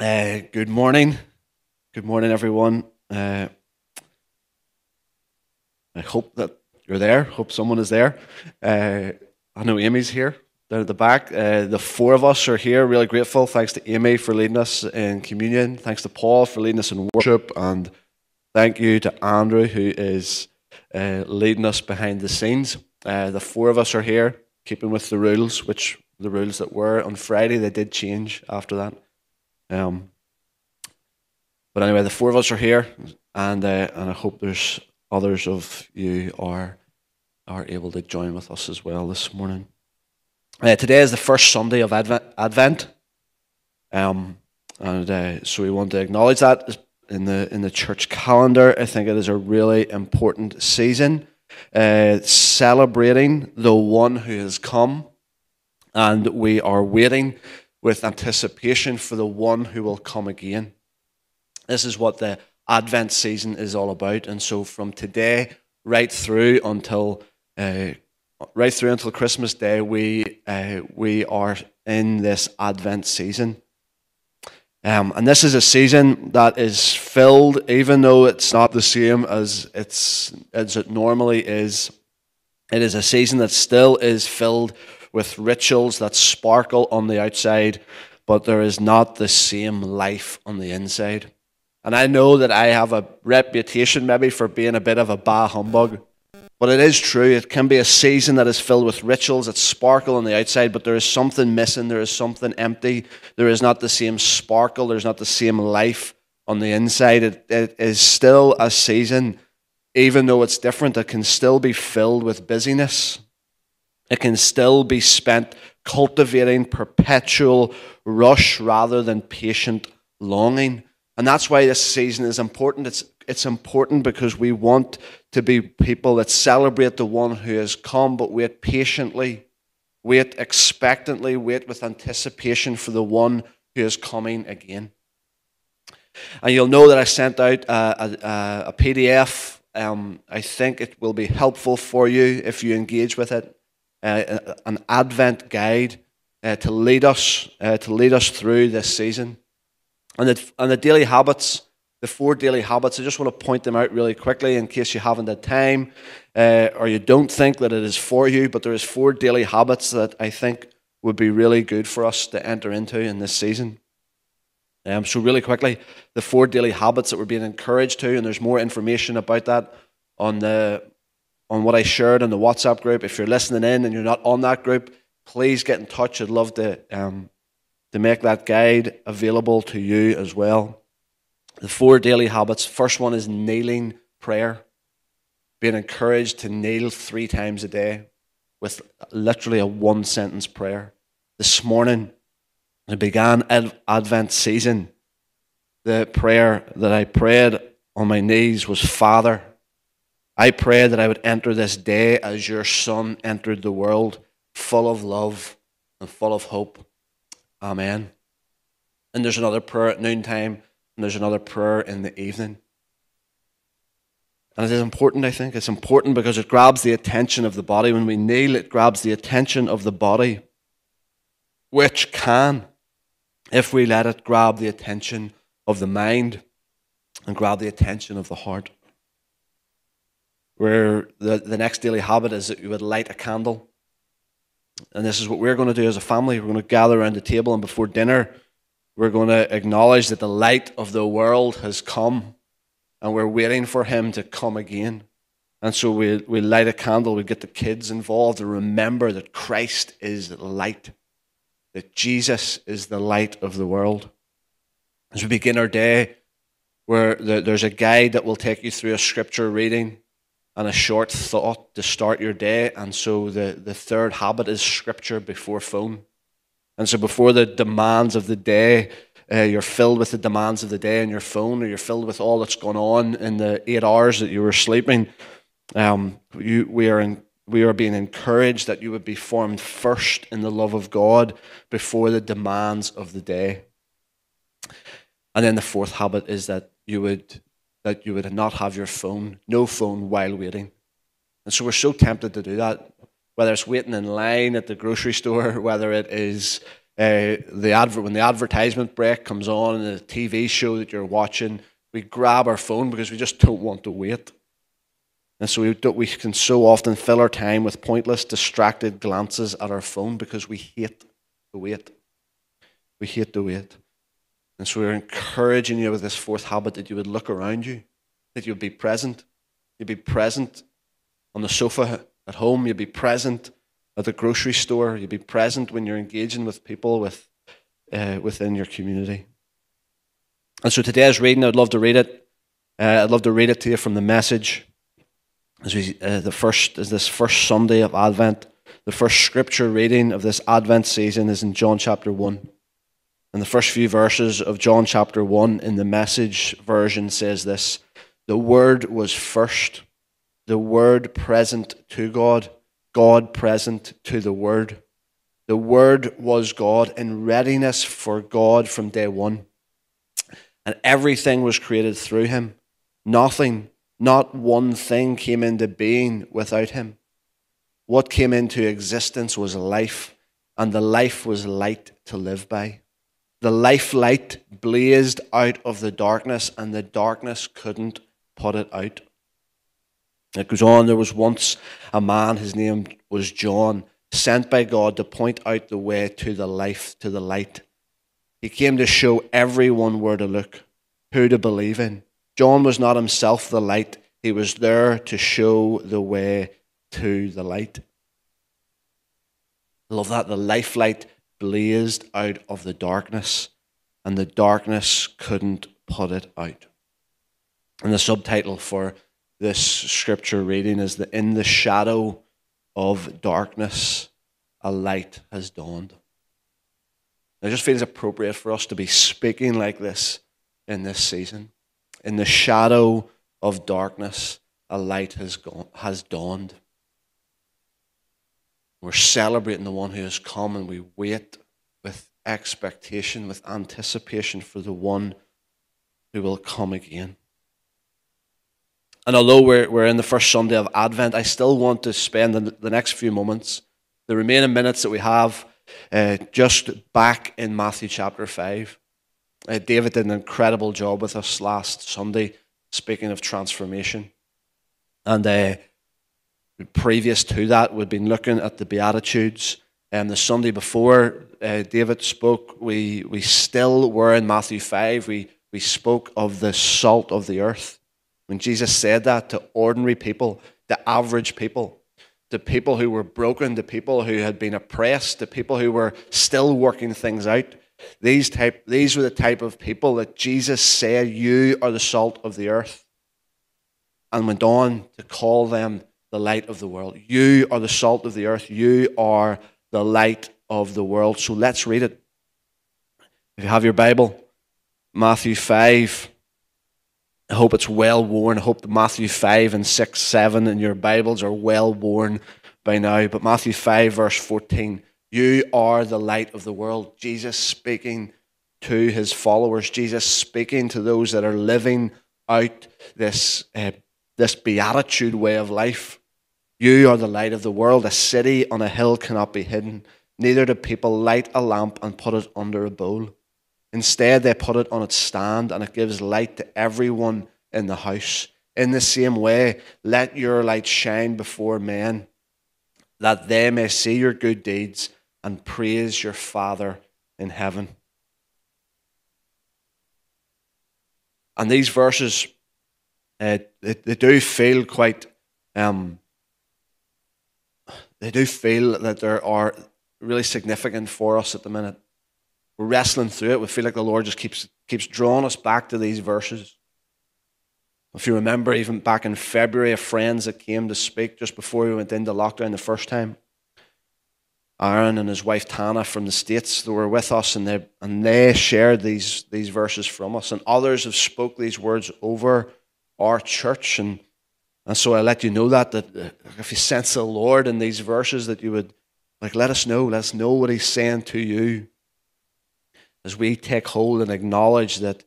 Uh, good morning. Good morning, everyone. Uh, I hope that you're there. Hope someone is there. Uh, I know Amy's here down at the back. Uh, the four of us are here. Really grateful. Thanks to Amy for leading us in communion. Thanks to Paul for leading us in worship. And thank you to Andrew, who is uh, leading us behind the scenes. Uh, the four of us are here, keeping with the rules, which the rules that were on Friday, they did change after that. Um, but anyway, the four of us are here, and uh, and I hope there's others of you are are able to join with us as well this morning. Uh, today is the first Sunday of Advent. Um, and uh, so we want to acknowledge that in the in the church calendar. I think it is a really important season, uh, celebrating the one who has come, and we are waiting with anticipation for the one who will come again. This is what the Advent season is all about. And so from today right through until uh, right through until Christmas Day, we uh, we are in this Advent season. Um, and this is a season that is filled, even though it's not the same as it's as it normally is. It is a season that still is filled with rituals that sparkle on the outside, but there is not the same life on the inside. And I know that I have a reputation maybe for being a bit of a bah humbug, but it is true. It can be a season that is filled with rituals that sparkle on the outside, but there is something missing. There is something empty. There is not the same sparkle. There's not the same life on the inside. it, it is still a season, even though it's different, that can still be filled with busyness it can still be spent cultivating perpetual rush rather than patient longing. And that's why this season is important. It's, it's important because we want to be people that celebrate the one who has come, but wait patiently, wait expectantly, wait with anticipation for the one who is coming again. And you'll know that I sent out a, a, a PDF. Um, I think it will be helpful for you if you engage with it uh, an Advent guide uh, to lead us uh, to lead us through this season. And the, and the daily habits, the four daily habits, I just want to point them out really quickly in case you haven't had time uh, or you don't think that it is for you. But there is four daily habits that I think would be really good for us to enter into in this season. Um, so really quickly, the four daily habits that we're being encouraged to, and there's more information about that on the on what I shared in the WhatsApp group. If you're listening in and you're not on that group, please get in touch. I'd love to, um, to make that guide available to you as well. The four daily habits. First one is kneeling prayer. Being encouraged to kneel three times a day with literally a one sentence prayer. This morning, as I began Advent season, the prayer that I prayed on my knees was Father, I pray that I would enter this day as your Son entered the world, full of love and full of hope. Amen. And there's another prayer at noontime, and there's another prayer in the evening. And it is important, I think. It's important because it grabs the attention of the body. When we kneel, it grabs the attention of the body, which can, if we let it, grab the attention of the mind and grab the attention of the heart where the, the next daily habit is that you would light a candle. And this is what we're going to do as a family. We're going to gather around the table, and before dinner, we're going to acknowledge that the light of the world has come, and we're waiting for him to come again. And so we, we light a candle, we get the kids involved to remember that Christ is light, that Jesus is the light of the world. As we begin our day, where there's a guide that will take you through a scripture reading and a short thought to start your day. And so the, the third habit is scripture before phone. And so before the demands of the day, uh, you're filled with the demands of the day on your phone, or you're filled with all that's going on in the eight hours that you were sleeping. Um, you, we, are in, we are being encouraged that you would be formed first in the love of God before the demands of the day. And then the fourth habit is that you would that you would not have your phone, no phone while waiting. And so we're so tempted to do that, whether it's waiting in line at the grocery store, whether it is uh, the advert when the advertisement break comes on and the TV show that you're watching, we grab our phone because we just don't want to wait. And so we, we can so often fill our time with pointless, distracted glances at our phone because we hate the wait. We hate the wait. And so we're encouraging you with this fourth habit that you would look around you, that you'd be present. You'd be present on the sofa at home, you'd be present at the grocery store, you'd be present when you're engaging with people with, uh, within your community. And so today's reading, I'd love to read it. Uh, I'd love to read it to you from the message. As we, uh, the first is this first Sunday of Advent. The first scripture reading of this Advent season is in John chapter 1. And the first few verses of John chapter 1 in the message version says this The Word was first, the Word present to God, God present to the Word. The Word was God in readiness for God from day one. And everything was created through Him. Nothing, not one thing came into being without Him. What came into existence was life, and the life was light to live by. The life light blazed out of the darkness, and the darkness couldn't put it out. It goes on, there was once a man, his name was John, sent by God to point out the way to the life, to the light. He came to show everyone where to look, who to believe in. John was not himself the light, he was there to show the way to the light. I love that. The life light blazed out of the darkness, and the darkness couldn't put it out. And the subtitle for this scripture reading is that in the shadow of darkness, a light has dawned. It just feels appropriate for us to be speaking like this in this season. In the shadow of darkness, a light has, gone, has dawned. We're celebrating the one who has come and we wait with expectation, with anticipation for the one who will come again. And although we're, we're in the first Sunday of Advent, I still want to spend the, the next few moments, the remaining minutes that we have, uh, just back in Matthew chapter 5. Uh, David did an incredible job with us last Sunday, speaking of transformation. And uh, previous to that, we'd been looking at the Beatitudes. And the Sunday before uh, David spoke, we, we still were in Matthew 5. We, we spoke of the salt of the earth. When Jesus said that to ordinary people, the average people, the people who were broken, the people who had been oppressed, the people who were still working things out, these, type, these were the type of people that Jesus said, You are the salt of the earth. And went on to call them the light of the world. You are the salt of the earth. You are the light of the world. So let's read it. If you have your Bible, Matthew 5. I hope it's well worn. I hope the Matthew 5 and 6, 7 in your Bibles are well worn by now. But Matthew 5, verse 14 You are the light of the world. Jesus speaking to his followers, Jesus speaking to those that are living out this, uh, this beatitude way of life. You are the light of the world. A city on a hill cannot be hidden. Neither do people light a lamp and put it under a bowl. Instead, they put it on its stand and it gives light to everyone in the house. In the same way, let your light shine before men, that they may see your good deeds and praise your Father in heaven. And these verses, uh, they, they do feel quite um, they do feel that there are really significant for us at the minute. We're wrestling through it. We feel like the Lord just keeps keeps drawing us back to these verses. If you remember, even back in February, of friends that came to speak just before we went into lockdown the first time. Aaron and his wife Tana from the States, they were with us and they, and they shared these, these verses from us. And others have spoke these words over our church. And and so I let you know that, that uh, if you sense the Lord in these verses, that you would, like, let us know. Let us know what He's saying to you. As we take hold and acknowledge that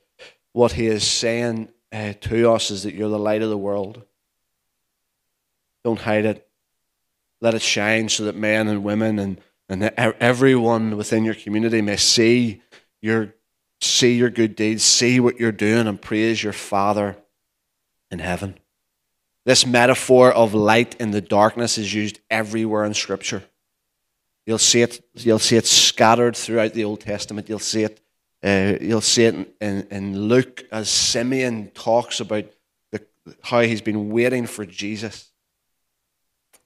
what He is saying uh, to us is that you're the light of the world. Don't hide it. Let it shine so that men and women and, and everyone within your community may see your see your good deeds, see what you're doing, and praise your Father in heaven. This metaphor of light in the darkness is used everywhere in Scripture. You'll see it. You'll see it scattered throughout the Old Testament. You'll see it. Uh, you'll see it in, in, in Luke as Simeon talks about the, how he's been waiting for Jesus.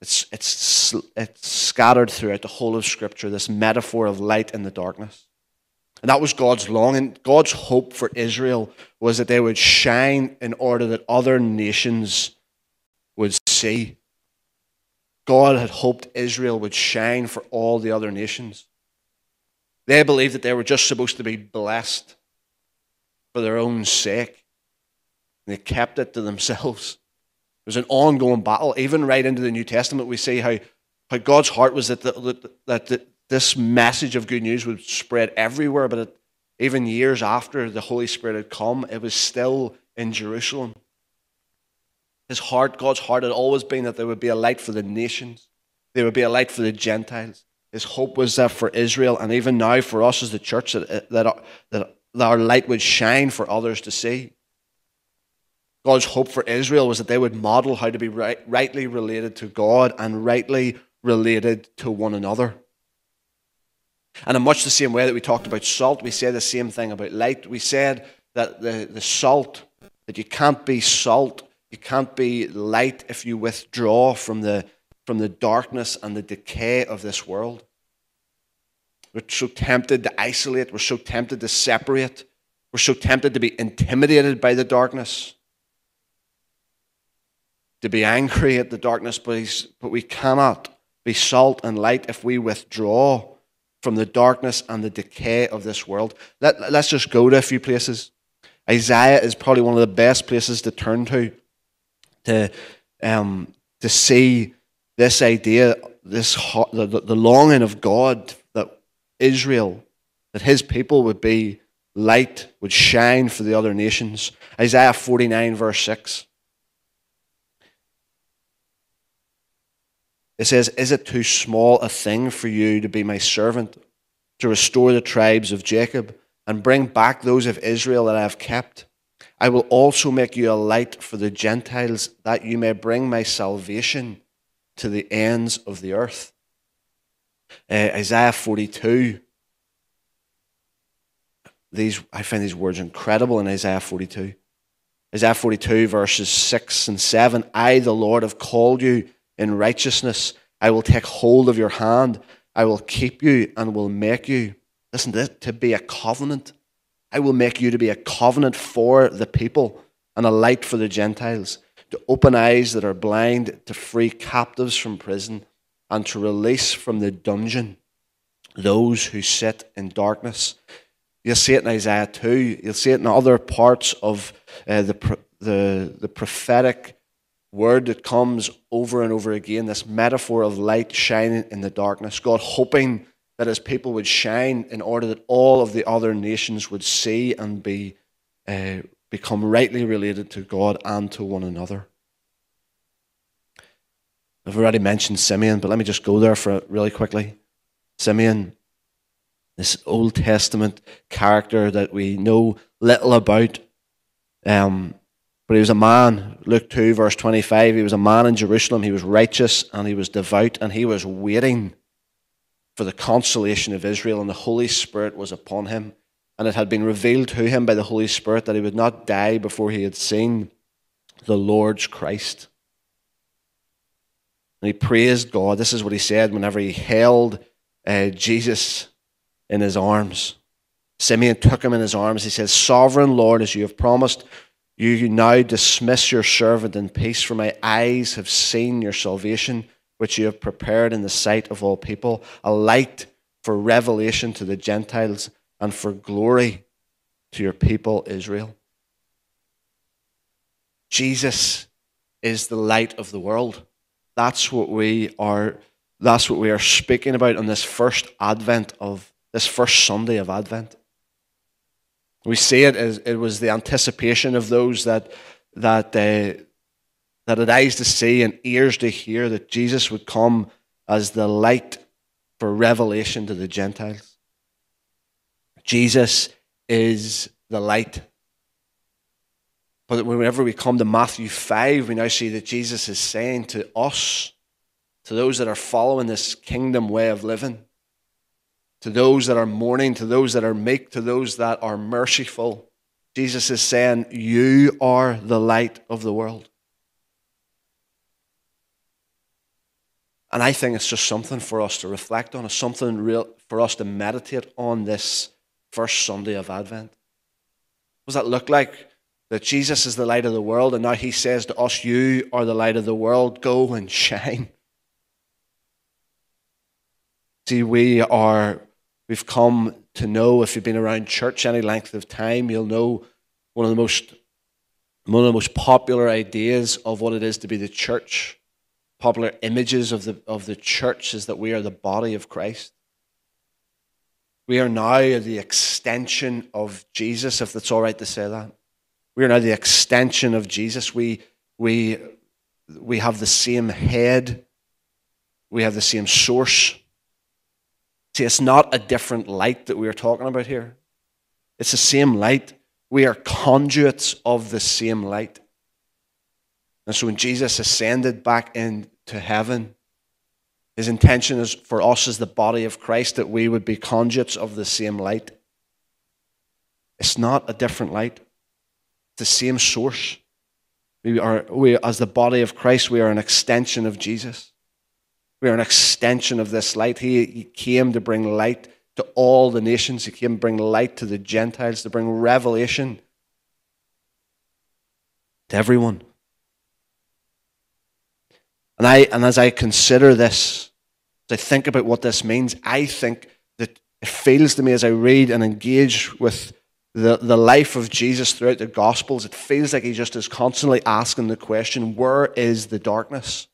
It's, it's, it's scattered throughout the whole of Scripture, this metaphor of light in the darkness. And that was God's longing. God's hope for Israel was that they would shine in order that other nations see. God had hoped Israel would shine for all the other nations. They believed that they were just supposed to be blessed for their own sake. And they kept it to themselves. It was an ongoing battle. Even right into the New Testament, we see how, how God's heart was that, the, that the, this message of good news would spread everywhere, but it, even years after the Holy Spirit had come, it was still in Jerusalem. His heart, God's heart, had always been that there would be a light for the nations, there would be a light for the Gentiles. His hope was that for Israel, and even now for us as the church, that, uh, that, uh, that our light would shine for others to see. God's hope for Israel was that they would model how to be right, rightly related to God and rightly related to one another. And in much the same way that we talked about salt, we say the same thing about light. We said that the, the salt, that you can't be salt, you can't be light if you withdraw from the, from the darkness and the decay of this world. We're so tempted to isolate, we're so tempted to separate, we're so tempted to be intimidated by the darkness, to be angry at the darkness, but we cannot be salt and light if we withdraw from the darkness and the decay of this world. Let, let's just go to a few places. Isaiah is probably one of the best places to turn to to, um, to see this idea, this the, the longing of God that Israel, that his people would be light, would shine for the other nations. Isaiah 49, verse 6. It says, Is it too small a thing for you to be my servant, to restore the tribes of Jacob, and bring back those of Israel that I have kept? I will also make you a light for the Gentiles, that you may bring my salvation to the ends of the earth. Uh, Isaiah 42. These, I find these words incredible in Isaiah 42. Isaiah 42, verses 6 and 7. I, the Lord, have called you in righteousness. I will take hold of your hand. I will keep you and will make you. Listen to this, to be a covenant. I will make you to be a covenant for the people and a light for the Gentiles, to open eyes that are blind, to free captives from prison, and to release from the dungeon those who sit in darkness. You'll see it in Isaiah 2. You'll see it in other parts of uh, the, the, the prophetic word that comes over and over again this metaphor of light shining in the darkness. God hoping that his people would shine in order that all of the other nations would see and be uh, become rightly related to God and to one another. I've already mentioned Simeon, but let me just go there for really quickly. Simeon, this Old Testament character that we know little about, um, but he was a man. Luke 2, verse 25. He was a man in Jerusalem. He was righteous and he was devout and he was waiting for the consolation of Israel, and the Holy Spirit was upon him. And it had been revealed to him by the Holy Spirit that he would not die before he had seen the Lord's Christ. And he praised God. This is what he said whenever he held uh, Jesus in his arms. Simeon took him in his arms. He says, Sovereign Lord, as you have promised, you now dismiss your servant in peace, for my eyes have seen your salvation which you have prepared in the sight of all people, a light for revelation to the Gentiles and for glory to your people Israel. Jesus is the light of the world. That's what we are that's what we are speaking about on this first advent of this first Sunday of Advent. We see it as it was the anticipation of those that that uh, that had eyes to see and ears to hear that Jesus would come as the light for revelation to the Gentiles. Jesus is the light. But whenever we come to Matthew 5, we now see that Jesus is saying to us, to those that are following this kingdom way of living, to those that are mourning, to those that are meek, to those that are merciful, Jesus is saying, You are the light of the world. And I think it's just something for us to reflect on, it's something real for us to meditate on this first Sunday of Advent. What does that look like? That Jesus is the light of the world, and now he says to us, You are the light of the world, go and shine. See, we are, we've come to know, if you've been around church any length of time, you'll know one of the most one of the most popular ideas of what it is to be the church popular images of the, of the church is that we are the body of Christ. We are now the extension of Jesus, if that's all right to say that. We are now the extension of Jesus. We, we, we have the same head, we have the same source. See, it's not a different light that we are talking about here, it's the same light. We are conduits of the same light. And so when Jesus ascended back into heaven, his intention is for us as the body of Christ that we would be conduits of the same light. It's not a different light. It's the same source. We are, we, as the body of Christ, we are an extension of Jesus. We are an extension of this light. He, he came to bring light to all the nations. He came to bring light to the Gentiles, to bring revelation to everyone. And, I, and as I consider this, as I think about what this means, I think that it feels to me as I read and engage with the, the life of Jesus throughout the Gospels, it feels like he just is constantly asking the question where is the darkness?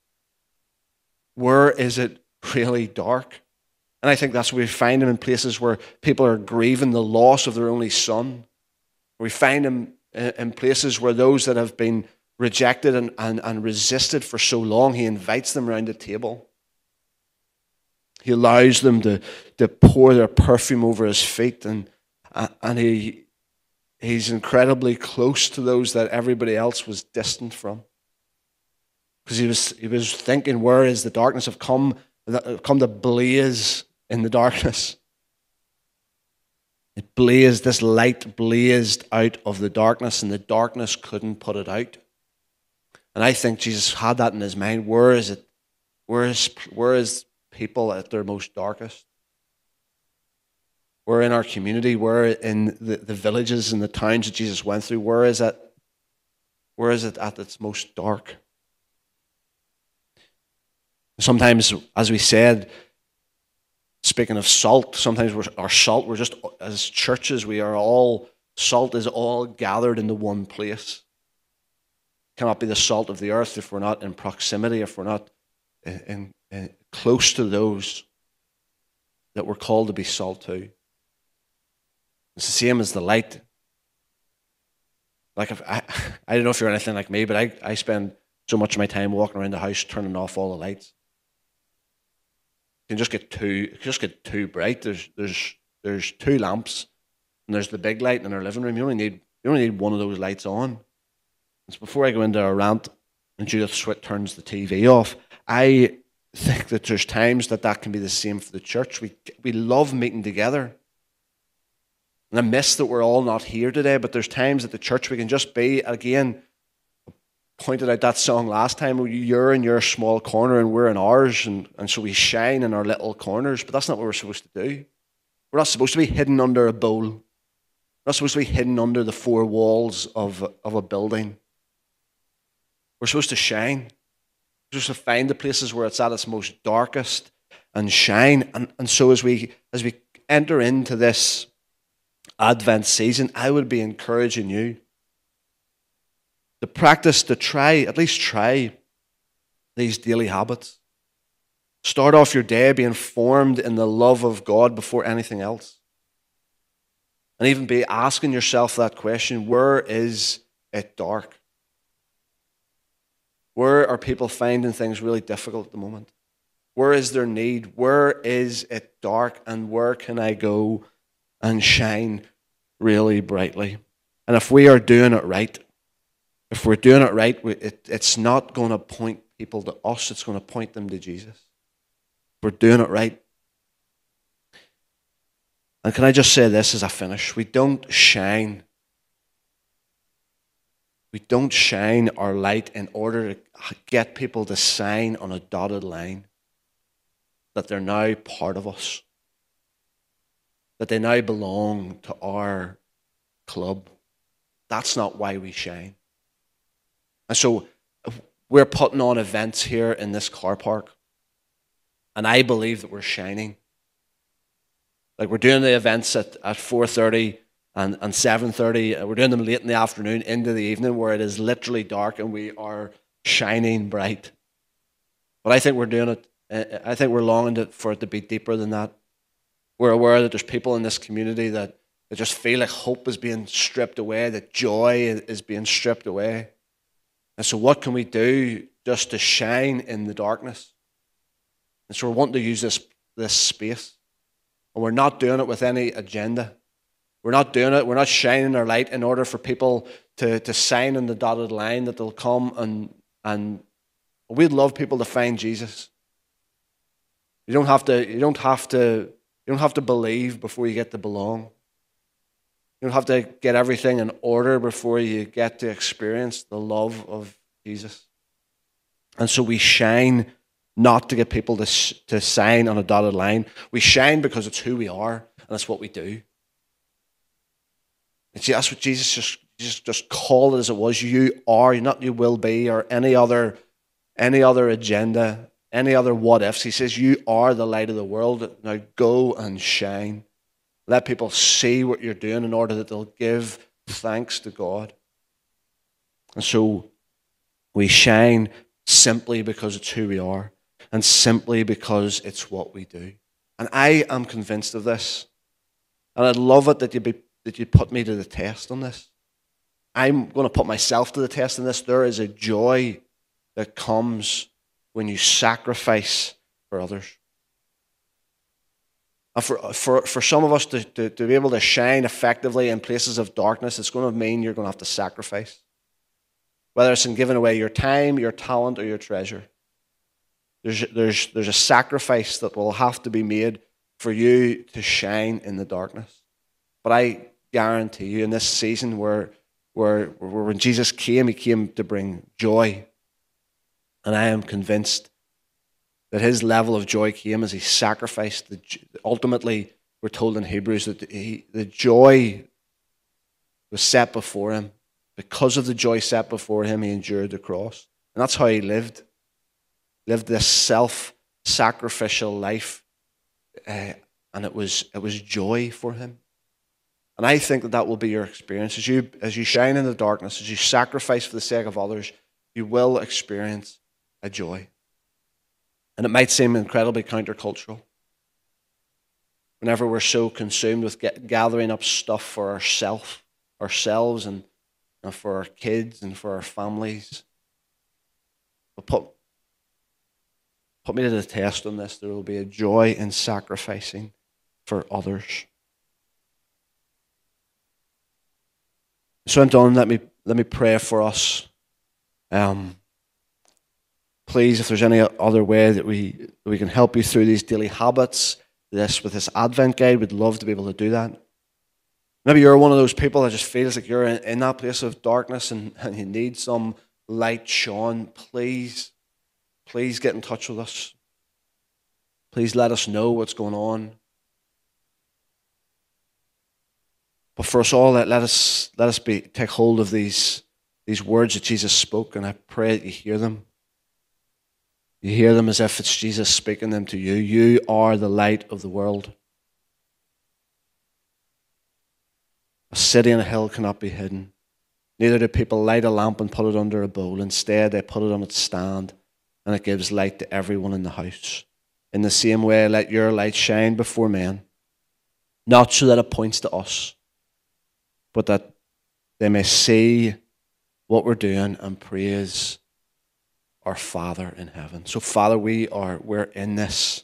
Where is it really dark? And I think that's where we find him in places where people are grieving the loss of their only son. We find him uh, in places where those that have been rejected and, and, and resisted for so long, he invites them around the table. He allows them to, to pour their perfume over his feet, and, and he, he's incredibly close to those that everybody else was distant from. Because he was, he was thinking, where is the darkness? Have come, come to blaze in the darkness. It blazed, this light blazed out of the darkness, and the darkness couldn't put it out. And I think Jesus had that in his mind. Where is it? Where is, where is people at their most darkest? Where in our community, where in the, the villages and the towns that Jesus went through, where is it? Where is it at its most dark? Sometimes, as we said, speaking of salt, sometimes our salt, we're just, as churches, we are all, salt is all gathered into one place cannot be the salt of the earth if we're not in proximity, if we're not in, in, close to those that we're called to be salt to. It's the same as the light. Like if I, I don't know if you're anything like me, but I, I spend so much of my time walking around the house turning off all the lights. You can just get too just get too bright. There's there's there's two lamps and there's the big light in our living room. You only need you only need one of those lights on. Before I go into a rant and Judith Swit turns the TV off, I think that there's times that that can be the same for the church. We, we love meeting together. And I miss that we're all not here today, but there's times at the church we can just be, again, pointed out that song last time, oh, you're in your small corner and we're in ours, and, and so we shine in our little corners, but that's not what we're supposed to do. We're not supposed to be hidden under a bowl. We're not supposed to be hidden under the four walls of, of a building. We're supposed to shine. We're supposed to find the places where it's at its most darkest and shine. And, and so as we as we enter into this Advent season, I would be encouraging you to practice, to try, at least try these daily habits. Start off your day being formed in the love of God before anything else. And even be asking yourself that question where is it dark? Where are people finding things really difficult at the moment? Where is their need? Where is it dark? And where can I go and shine really brightly? And if we are doing it right, if we're doing it right, it, it's not going to point people to us, it's going to point them to Jesus. We're doing it right. And can I just say this as I finish? We don't shine. We don't shine our light in order to get people to sign on a dotted line that they're now part of us, that they now belong to our club. That's not why we shine. And so we're putting on events here in this car park, and I believe that we're shining. Like we're doing the events at, at 4.30 and, and 7.30. Uh, we're doing them late in the afternoon into the evening where it is literally dark and we are shining bright. But I think we're doing it uh, uh, I think we're longing for it to be deeper than that. We're aware that there's people in this community that, that just feel like hope is being stripped away, that joy is being stripped away. And so, what can we do just to shine in the darkness? And so, we're wanting to use this, this space. And we're not doing it with any agenda. We're not doing it, we're not shining our light in order for people to, to sign in the dotted line that they'll come and, and we'd love people to find Jesus. You don't have to, you don't have to, you don't have to believe before you get to belong. You don't have to get everything in order before you get to experience the love of Jesus. And so we shine not to get people to, to sign on a dotted line. We shine because it's who we are and that's what we do. And see, that's what Jesus just, just, just called it as it was. You are, not you will be, or any other, any other agenda any other what ifs. He says, You are the light of the world. Now go and shine. Let people see what you're doing in order that they'll give thanks to God. And so we shine simply because it's who we are and simply because it's what we do. And I am convinced of this. And I'd love it that you'd be that you put me to the test on this. I'm going to put myself to the test on this. There is a joy that comes when you sacrifice for others. And for, uh, for, for some of us to, to, to be able to shine effectively in places of darkness, it's going to mean you're going to have to sacrifice. Whether it's in giving away your time, your talent, or your treasure. There's, there's, there's a sacrifice that will have to be made for you to shine in the darkness. But I guarantee you, in this season where, where, where when Jesus came, he came to bring joy and I am convinced that his level of joy came as he sacrificed. The, ultimately, we're told in Hebrews that he, the joy was set before him. Because of the joy set before him, he endured the cross. And that's how he lived. Lived this self sacrificial life. Uh, and it was, it was joy for him. And I think that that will be your experience. As you, as you shine in the darkness, as you sacrifice for the sake of others, you will experience a joy. And it might seem incredibly countercultural. Whenever we're so consumed with get, gathering up stuff for ourselves, ourselves and, and for our kids and for our families. But put, put me to the test on this. There will be a joy in sacrificing for others. So, I'm done. let me, let me pray for us. Um, please, if there's any other way that we, we can help you through these daily habits, this with this Advent guide, we'd love to be able to do that. Maybe you're one of those people that just feels like you're in, in that place of darkness and, and you need some light shone. Please, please get in touch with us. Please let us know what's going on. But for us all, let, let us let us be take hold of these these words that Jesus spoke, and I pray that you hear them. You hear them as if it's Jesus speaking them to you. You are the light of the world. A city on a hill cannot be hidden. Neither do people light a lamp and put it under a bowl. Instead, they put it on its stand, and it gives light to everyone in the house. In the same way, let your light shine before men, not so that it points to us, but that they may see what we're doing and praise our Father in heaven. So, Father, we are we're in this.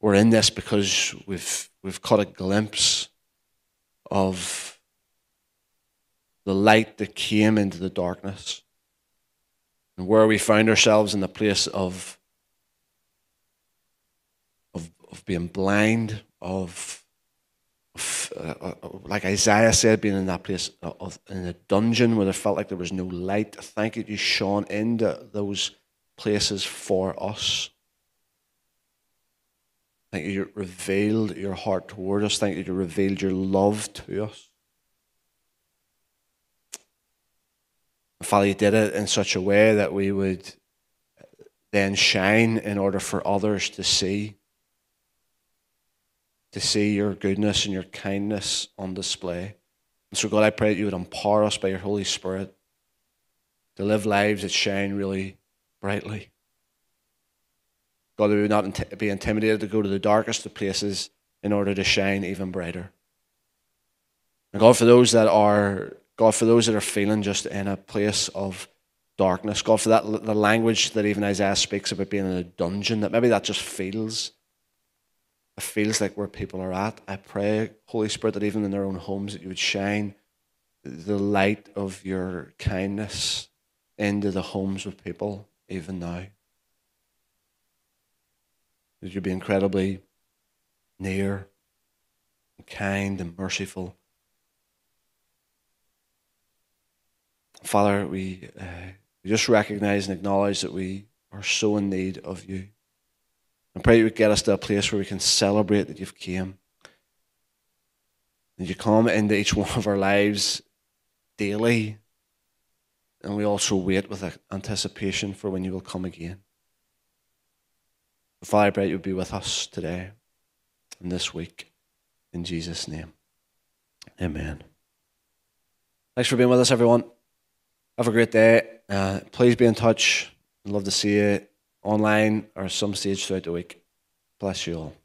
We're in this because we've we've caught a glimpse of the light that came into the darkness. And where we found ourselves in the place of, of, of being blind, of Uh, uh, uh, like Isaiah said, being in that place of, in a dungeon where there felt like there was no light. Thank you, you shone into those places for us. Thank you, you revealed your heart toward us. Thank you, you revealed your love to us. Father, you did it in such a way that we would then shine in order for others to see to see your goodness and your kindness on display. And so, God, I pray that you would empower us by your Holy Spirit to live lives that shine really brightly. God, that we would not be intimidated to go to the darkest of places in order to shine even brighter. And God, for those that are, God, for those that are feeling just in a place of darkness, God, for that the language that even Isaiah speaks about being in a dungeon, that maybe that just feels it feels like where people are at. I pray, Holy Spirit, that even in their own homes, that you would shine the light of your kindness into the homes of people, even now. That you'd be incredibly near and kind and merciful. Father, we, uh, we just recognize and acknowledge that we are so in need of you. I pray you would get us to a place where we can celebrate that you've came. That you come into each one of our lives daily. And we also wait with anticipation for when you will come again. Father, I pray you would be with us today and this week. In Jesus' name. Amen. Thanks for being with us, everyone. Have a great day. Uh, please be in touch. I'd love to see you online or some stage throughout the week. Bless you all.